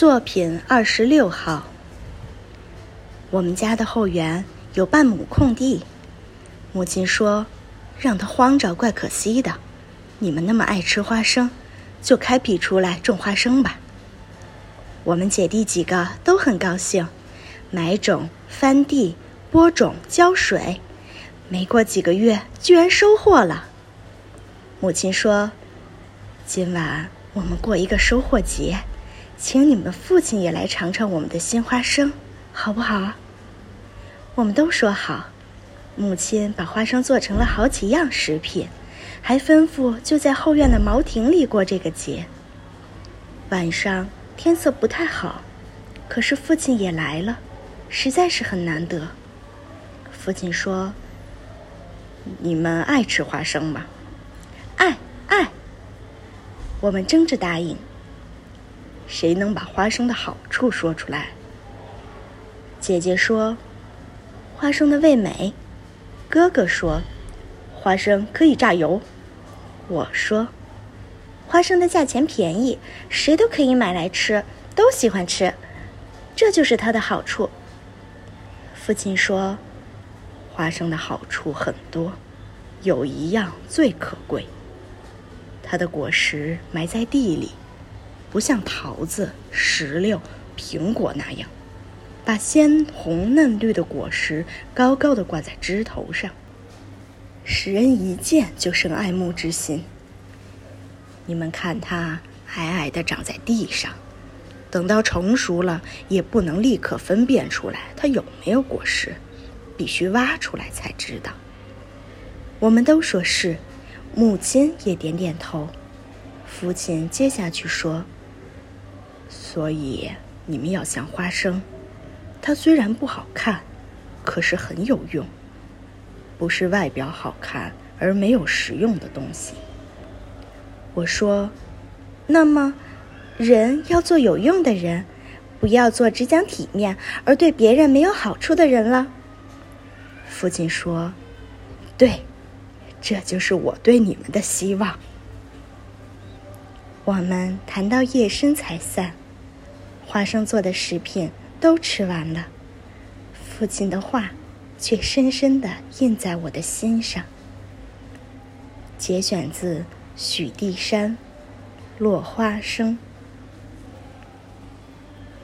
作品二十六号。我们家的后园有半亩空地，母亲说，让它荒着怪可惜的。你们那么爱吃花生，就开辟出来种花生吧。我们姐弟几个都很高兴，买种、翻地、播种、浇水，没过几个月，居然收获了。母亲说，今晚我们过一个收获节。请你们父亲也来尝尝我们的新花生，好不好？我们都说好。母亲把花生做成了好几样食品，还吩咐就在后院的茅亭里过这个节。晚上天色不太好，可是父亲也来了，实在是很难得。父亲说：“你们爱吃花生吗？”“爱爱。”我们争着答应。谁能把花生的好处说出来？姐姐说，花生的味美；哥哥说，花生可以榨油；我说，花生的价钱便宜，谁都可以买来吃，都喜欢吃，这就是它的好处。父亲说，花生的好处很多，有一样最可贵，它的果实埋在地里。不像桃子、石榴、苹果那样，把鲜红嫩绿的果实高高的挂在枝头上，使人一见就生爱慕之心。你们看它矮矮的长在地上，等到成熟了，也不能立刻分辨出来它有没有果实，必须挖出来才知道。我们都说是，母亲也点点头，父亲接下去说。所以你们要像花生，它虽然不好看，可是很有用。不是外表好看而没有实用的东西。我说，那么，人要做有用的人，不要做只讲体面而对别人没有好处的人了。父亲说：“对，这就是我对你们的希望。”我们谈到夜深才散。花生做的食品都吃完了，父亲的话却深深的印在我的心上。节选自许地山《落花生》。